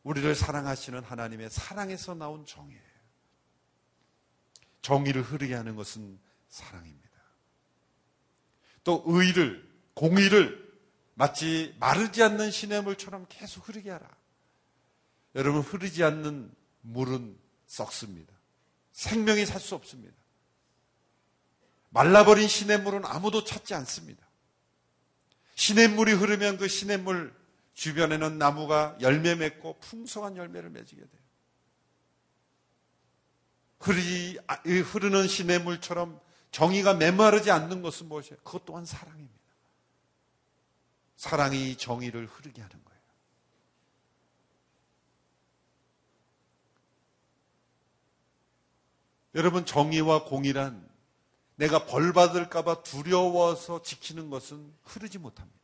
우리를 사랑하시는 하나님의 사랑에서 나온 정의예요. 정의를 흐르게 하는 것은 사랑입니다. 또 의를 공의를 마치 마르지 않는 시냇물처럼 계속 흐르게 하라. 여러분 흐르지 않는 물은 썩습니다. 생명이 살 수 없습니다. 말라버린 시냇물은 아무도 찾지 않습니다. 시냇물이 흐르면 그 시냇물 주변에는 나무가 열매 맺고 풍성한 열매를 맺게 돼요. 흐르지, 아, 흐르는 시냇물처럼 정의가 메마르지 않는 것은 무엇이에요? 그것 또한 사랑입니다. 사랑이 정의를 흐르게 하는 거예요. 여러분, 정의와 공의란 내가 벌 받을까봐 두려워서 지키는 것은 흐르지 못합니다.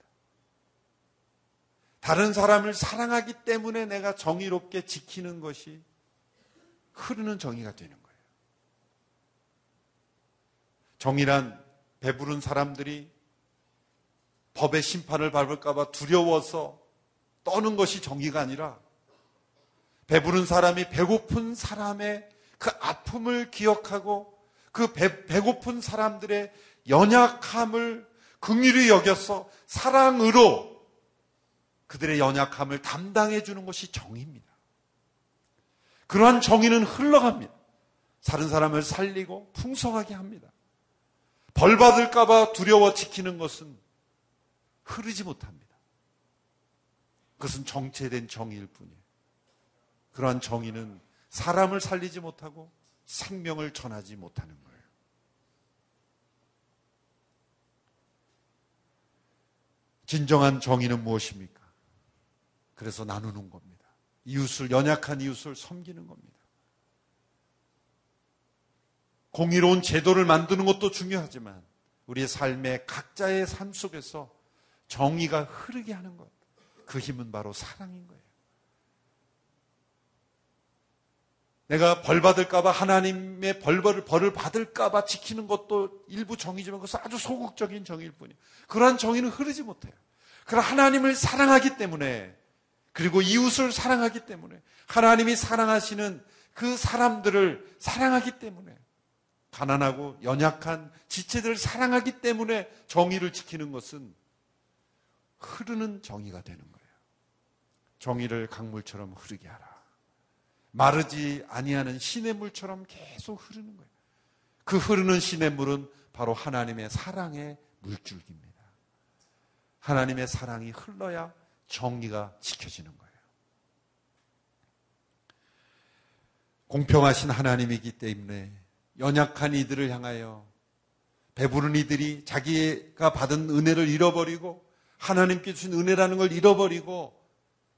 다른 사람을 사랑하기 때문에 내가 정의롭게 지키는 것이 흐르는 정의가 되는 거예요. 정의란 배부른 사람들이 법의 심판을 밟을까봐 두려워서 떠는 것이 정의가 아니라 배부른 사람이 배고픈 사람의 그 아픔을 기억하고 그 배, 배고픈 사람들의 연약함을 긍휼히 여겨서 사랑으로 그들의 연약함을 담당해 주는 것이 정의입니다. 그러한 정의는 흘러갑니다. 사는 사람을 살리고 풍성하게 합니다. 벌 받을까봐 두려워 지키는 것은 흐르지 못합니다. 그것은 정체된 정의일 뿐이에요. 그러한 정의는 사람을 살리지 못하고 생명을 전하지 못하는 거예요. 진정한 정의는 무엇입니까? 그래서 나누는 겁니다. 이웃을, 연약한 이웃을 섬기는 겁니다. 공의로운 제도를 만드는 것도 중요하지만 우리의 삶의 각자의 삶 속에서 정의가 흐르게 하는 것. 그 힘은 바로 사랑인 거예요. 내가 벌 받을까봐 하나님의 벌벌을 벌을 받을까봐 지키는 것도 일부 정의지만 그것은 아주 소극적인 정의일 뿐이에요. 그러한 정의는 흐르지 못해요. 그러 하나님을 사랑하기 때문에 그리고 이웃을 사랑하기 때문에 하나님이 사랑하시는 그 사람들을 사랑하기 때문에 가난하고 연약한 지체들을 사랑하기 때문에 정의를 지키는 것은 흐르는 정의가 되는 거예요. 정의를 강물처럼 흐르게 하라. 마르지 아니하는 시냇물처럼 계속 흐르는 거예요. 그 흐르는 시냇물은 바로 하나님의 사랑의 물줄기입니다. 하나님의 사랑이 흘러야 정의가 지켜지는 거예요. 공평하신 하나님이기 때문에 연약한 이들을 향하여 배부른 이들이 자기가 받은 은혜를 잃어버리고 하나님께 주신 은혜라는 걸 잃어버리고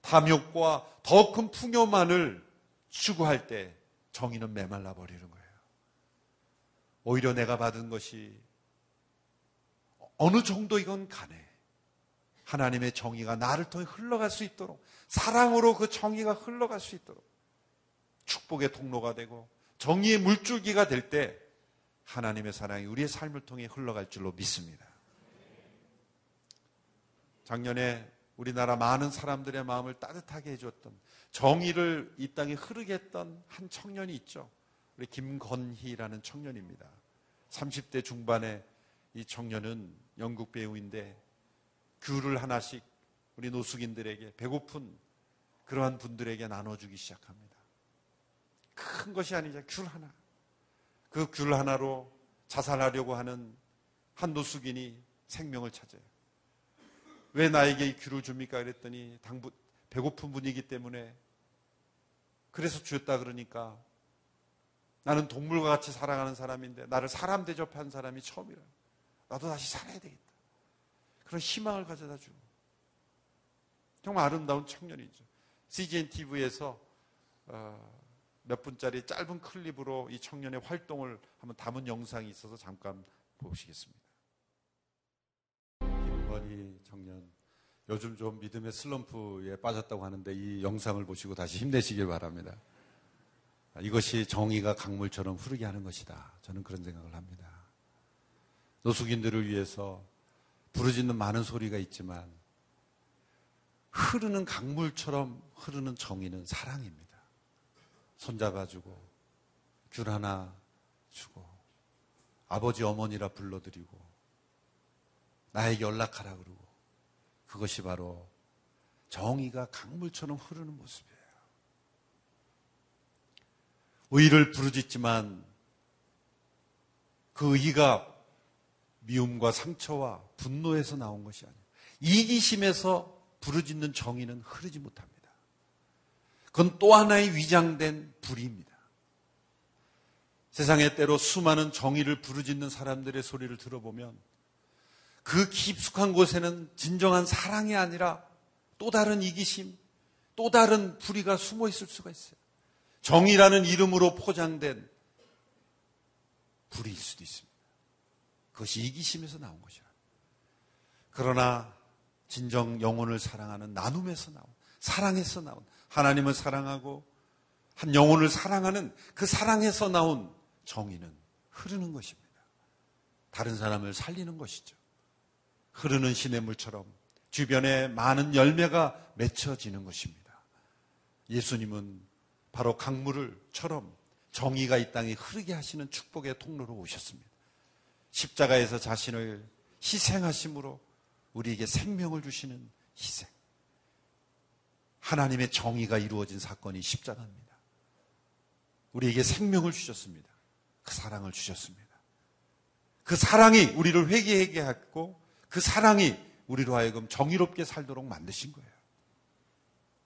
탐욕과 더 큰 풍요만을 추구할 때 정의는 메말라 버리는 거예요. 오히려 내가 받은 것이 어느 정도 이건 가네. 하나님의 정의가 나를 통해 흘러갈 수 있도록 사랑으로 그 정의가 흘러갈 수 있도록 축복의 통로가 되고 정의의 물줄기가 될 때 하나님의 사랑이 우리의 삶을 통해 흘러갈 줄로 믿습니다. 작년에 우리나라 많은 사람들의 마음을 따뜻하게 해주었던 정의를 이 땅에 흐르게 했던 한 청년이 있죠. 우리 김건희라는 청년입니다. 30대 중반의 이 청년은 영국 배우인데 귤을 하나씩 우리 노숙인들에게 배고픈 그러한 분들에게 나눠주기 시작합니다. 큰 것이 아니죠. 귤 하나. 그 귤 하나로 자살하려고 하는 한 노숙인이 생명을 찾아요. 왜 나에게 이 귤을 줍니까? 그랬더니 당부, 배고픈 분이기 때문에 그래서 주었다 그러니까 나는 동물과 같이 살아가는 사람인데 나를 사람 대접한 사람이 처음이라. 나도 다시 살아야 되겠다. 그런 희망을 가져다 주고. 정말 아름다운 청년이죠. CGN TV에서 어, 몇 분짜리 짧은 클립으로 이 청년의 활동을 한번 담은 영상이 있어서 잠깐 보시겠습니다. 김건희 청년 요즘 좀 믿음의 슬럼프에 빠졌다고 하는데 이 영상을 보시고 다시 힘내시길 바랍니다. 이것이 정의가 강물처럼 흐르게 하는 것이다. 저는 그런 생각을 합니다. 노숙인들을 위해서 부르짖는 많은 소리가 있지만 흐르는 강물처럼 흐르는 정의는 사랑입니다. 손잡아주고 귤 하나 주고 아버지 어머니라 불러드리고 나에게 연락하라 그러고 그것이 바로 정의가 강물처럼 흐르는 모습이에요. 의를 부르짖지만 그 의가 미움과 상처와 분노에서 나온 것이 아니에요. 이기심에서 부르짖는 정의는 흐르지 못합니다. 그건 또 하나의 위장된 불의입니다. 세상에 때로 수많은 정의를 부르짖는 사람들의 소리를 들어보면 그 깊숙한 곳에는 진정한 사랑이 아니라 또 다른 이기심, 또 다른 불의가 숨어 있을 수가 있어요. 정의라는 이름으로 포장된 불의일 수도 있습니다. 그것이 이기심에서 나온 것이라. 그러나 진정 영혼을 사랑하는 나눔에서 나온, 사랑에서 나온, 하나님을 사랑하고 한 영혼을 사랑하는 그 사랑에서 나온 정의는 흐르는 것입니다. 다른 사람을 살리는 것이죠. 흐르는 시냇물처럼 주변에 많은 열매가 맺혀지는 것입니다. 예수님은 바로 강물을처럼 정의가 이 땅에 흐르게 하시는 축복의 통로로 오셨습니다. 십자가에서 자신을 희생하심으로 우리에게 생명을 주시는 희생. 하나님의 정의가 이루어진 사건이 십자가입니다. 우리에게 생명을 주셨습니다. 그 사랑을 주셨습니다. 그 사랑이 우리를 회개하게 했고 그 사랑이 우리로 하여금 정의롭게 살도록 만드신 거예요.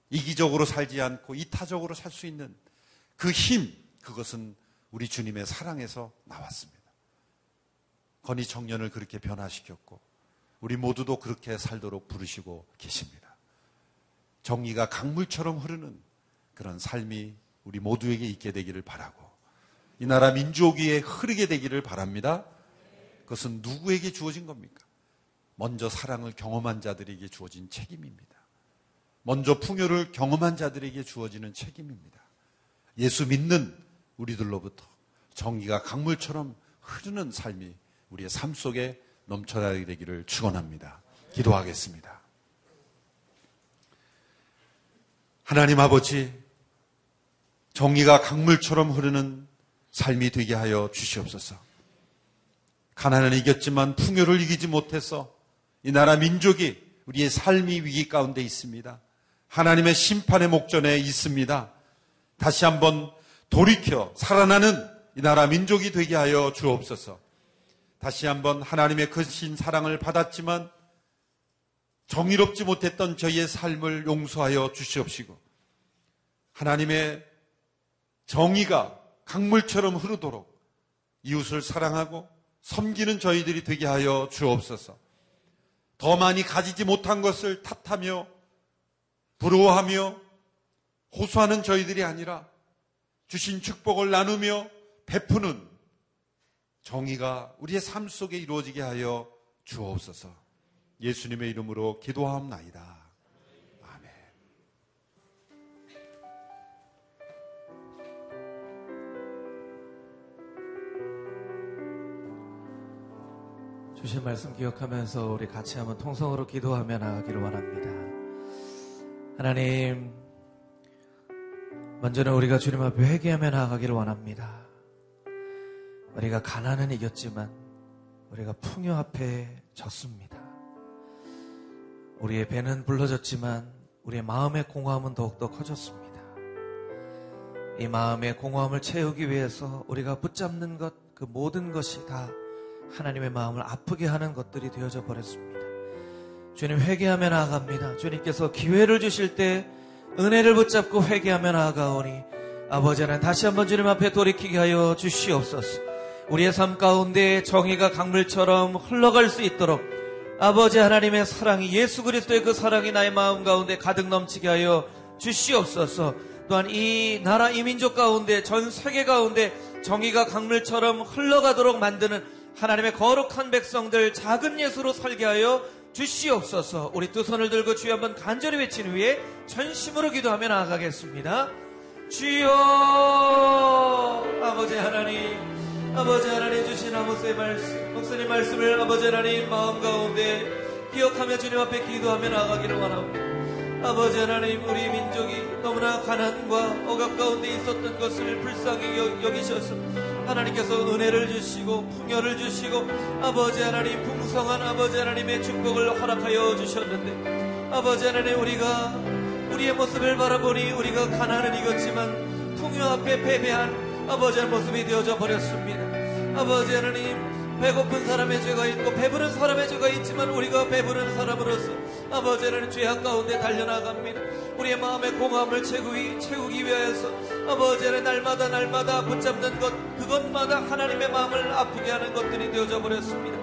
이기적으로 살지 않고 이타적으로 살 수 있는 그 힘, 그것은 우리 주님의 사랑에서 나왔습니다. 건희 청년을 그렇게 변화시켰고, 우리 모두도 그렇게 살도록 부르시고 계십니다. 정의가 강물처럼 흐르는 그런 삶이 우리 모두에게 있게 되기를 바라고, 이 나라 위에 흐르게 되기를 바랍니다. 그것은 누구에게 주어진 겁니까? 먼저 사랑을 경험한 자들에게 주어진 책임입니다. 먼저 풍요를 경험한 자들에게 주어지는 책임입니다. 예수 믿는 우리들로부터 정의가 강물처럼 흐르는 삶이 우리의 삶 속에 넘쳐나게 되기를 축원합니다. 기도하겠습니다. 하나님 아버지 정의가 강물처럼 흐르는 삶이 되게 하여 주시옵소서. 가난을 이겼지만 풍요를 이기지 못해서 이 나라 민족이 우리의 삶이 위기 가운데 있습니다. 하나님의 심판의 목전에 있습니다. 다시 한번 돌이켜 살아나는 이 나라 민족이 되게 하여 주옵소서. 다시 한번 하나님의 크신 사랑을 받았지만 정의롭지 못했던 저희의 삶을 용서하여 주시옵시고 하나님의 정의가 강물처럼 흐르도록 이웃을 사랑하고 섬기는 저희들이 되게 하여 주옵소서. 더 많이 가지지 못한 것을 탓하며 부러워하며 호소하는 저희들이 아니라 주신 축복을 나누며 베푸는 정의가 우리의 삶 속에 이루어지게 하여 주옵소서. 예수님의 이름으로 기도하옵나이다. 주신 말씀 기억하면서 우리 같이 한번 통성으로 기도하며 나가기를 원합니다. 하나님, 먼저는 우리가 주님 앞에 회개하며 나아가기를 원합니다. 우리가 가난은 이겼지만 우리가 풍요 앞에 졌습니다. 우리의 배는 불러졌지만 우리의 마음의 공허함은 더욱더 커졌습니다. 이 마음의 공허함을 채우기 위해서 우리가 붙잡는 것, 그 모든 것이 다 하나님의 마음을 아프게 하는 것들이 되어져 버렸습니다. 주님 회개하며 나아갑니다. 주님께서 기회를 주실 때 은혜를 붙잡고 회개하며 나아가오니 아버지 하나님 다시 한번 주님 앞에 돌이키게 하여 주시옵소서. 우리의 삶 가운데 정의가 강물처럼 흘러갈 수 있도록 아버지 하나님의 사랑이 예수 그리스도의 그 사랑이 나의 마음 가운데 가득 넘치게 하여 주시옵소서. 또한 이 나라 이 민족 가운데 전 세계 가운데 정의가 강물처럼 흘러가도록 만드는 하나님의 거룩한 백성들 작은 예수로 살게 하여 주시옵소서. 우리 두 손을 들고 주여 한번 간절히 외친 후에 전심으로 기도하며 나아가겠습니다. 주여 아버지 하나님 아버지 하나님 주신 아버지의 말씀 목사님 말씀을 아버지 하나님 마음 가운데 기억하며 주님 앞에 기도하며 나아가기를 원합니다. 아버지 하나님 우리 민족이 너무나 가난과 억압 가운데 있었던 것을 불쌍히 여기셔서 하나님께서 은혜를 주시고 풍요를 주시고 아버지 하나님 풍성한 아버지 하나님의 축복을 허락하여 주셨는데 아버지 하나님 우리가 우리의 모습을 바라보니 우리가 가난을 이겼지만 풍요 앞에 패배한 아버지의 모습이 되어져 버렸습니다. 아버지 하나님 배고픈 사람의 죄가 있고 배부른 사람의 죄가 있지만 우리가 배부른 사람으로서 아버지 하나님 죄악 가운데 달려나갑니다. 우리의 마음의 공함을 채우기, 채우기 위해서 아버지 하나님 날마다 날마다 붙잡는 것 그것마다 하나님의 마음을 아프게 하는 것들이 되어져 버렸습니다.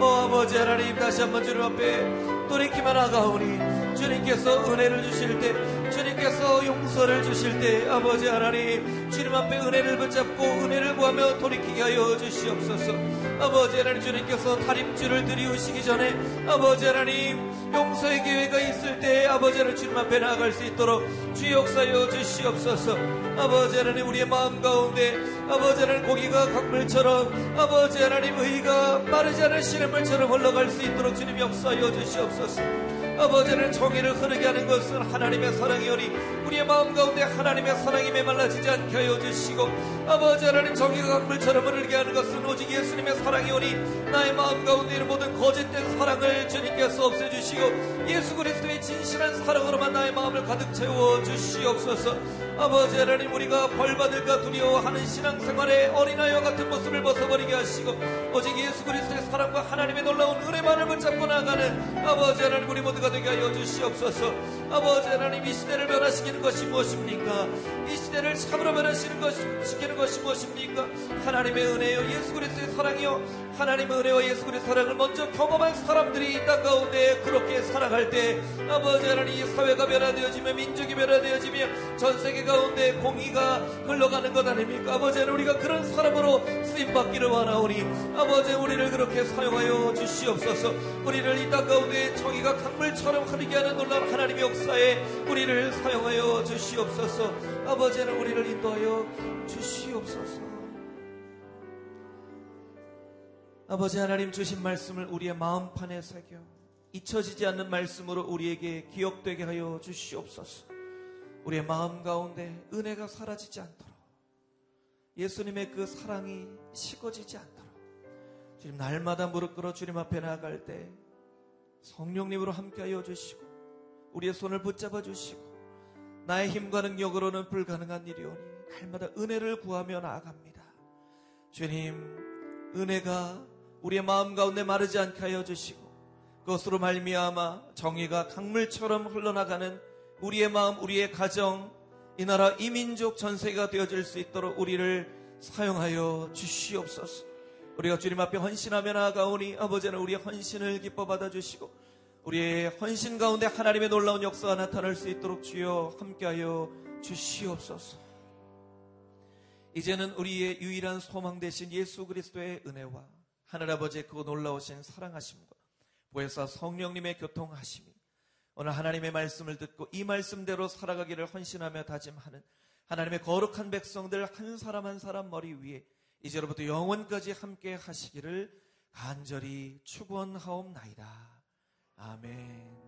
어 아버지 하나님 다시 한번 주님 앞에 돌이키만 하가오니 주님께서 은혜를 주실 때 주님께서 용서를 주실 때 아버지 하나님 주님 앞에 은혜를 붙잡고 은혜를 구하며 돌이키게 하여 주시옵소서. 아버지 하나님 주님께서 다림줄을 들이우시기 전에 아버지 하나님 용서의 기회가 있을 때 아버지 하나님 주님 앞에 나아갈 수 있도록 주 역사여 주시옵소서. 아버지 하나님 우리의 마음 가운데 아버지 하나님 고기가 강물처럼 아버지 하나님 의가 마르지 않은 시냇물처럼 흘러갈 수 있도록 주님 역사하여 주시옵소서 아버지는 정의를 흐르게 하는 것은 하나님의 사랑이오니 우리의 마음 가운데 하나님의 사랑이 메말라지지 않게 하여 주시고 아버지 하나님 정의가 강물처럼 흐르게 하는 것은 오직 예수님의 사랑이오니 나의 마음 가운데 있는 모든 거짓된 사랑을 주님께서 없애주시고 예수 그리스도의 진실한 사랑으로만 나의 마음을 가득 채워 주시옵소서 아버지 하나님 우리가 벌받을까 두려워하는 신앙생활의 어린아이와 같은 모습을 벗어버리게 하시고 오직 예수 그리스도의 사랑과 하나님의 놀라운 은혜만을 붙잡고 나가는 아버지 하나님 우리 모두가 되게 하여 주시옵소서. 아버지 하나님 이 시대를 변화시키는 것이 무엇입니까? 이 시대를 참으로 변화시키는 것이, 것이 무엇입니까? 하나님의 은혜요 예수 그리스도의 사랑이요 하나님의 은혜와 예수 그리스도의 사랑을 먼저 경험한 사람들이 이 땅 가운데 그렇게 살아갈 때 아버지 하나님 이 사회가 변화되어지며 민족이 변화되어지며 전 세계 가운데 공의가 흘러가는 것 아닙니까? 아버지 하나님 우리가 그런 사람으로 쓰임 받기를 원하오니 아버지 우리를 그렇게 사용하여 주시옵소서. 우리를 이 땅 가운데 정의가 강물처럼 흐르게 하는 놀라운 하나님의 역사에 우리를 사용하여 주시옵소서. 아버지 하나님 우리를 인도하여 주시옵소서 아버지 하나님 주신 말씀을 우리의 마음판에 새겨 잊혀지지 않는 말씀으로 우리에게 기억되게 하여 주시옵소서. 우리의 마음 가운데 은혜가 사라지지 않도록 예수님의 그 사랑이 식어지지 않도록 주님 날마다 무릎 꿇어 주님 앞에 나아갈 때 성령님으로 함께하여 주시고 우리의 손을 붙잡아 주시고 나의 힘과 능력으로는 불가능한 일이오니 날마다 은혜를 구하며 나아갑니다. 주님 은혜가 우리의 마음 가운데 마르지 않게 하여 주시고 그것으로 말미암아 정의가 강물처럼 흘러나가는 우리의 마음, 우리의 가정, 이 나라 이민족 전세가 되어질 수 있도록 우리를 사용하여 주시옵소서. 우리가 주님 앞에 헌신하며 나아가오니 아버지는 우리의 헌신을 기뻐 받아주시고 우리의 헌신 가운데 하나님의 놀라운 역사가 나타날 수 있도록 주여 함께하여 주시옵소서. 이제는 우리의 유일한 소망 되신 예수 그리스도의 은혜와 하늘아버지의 그 놀라우신 사랑하심과 보혜사 성령님의 교통하심이 오늘 하나님의 말씀을 듣고 이 말씀대로 살아가기를 헌신하며 다짐하는 하나님의 거룩한 백성들 한 사람 한 사람 머리 위에 이제로부터 영원까지 함께 하시기를 간절히 축원하옵나이다. 아멘.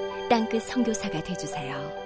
땅끝 성교사가 되주세요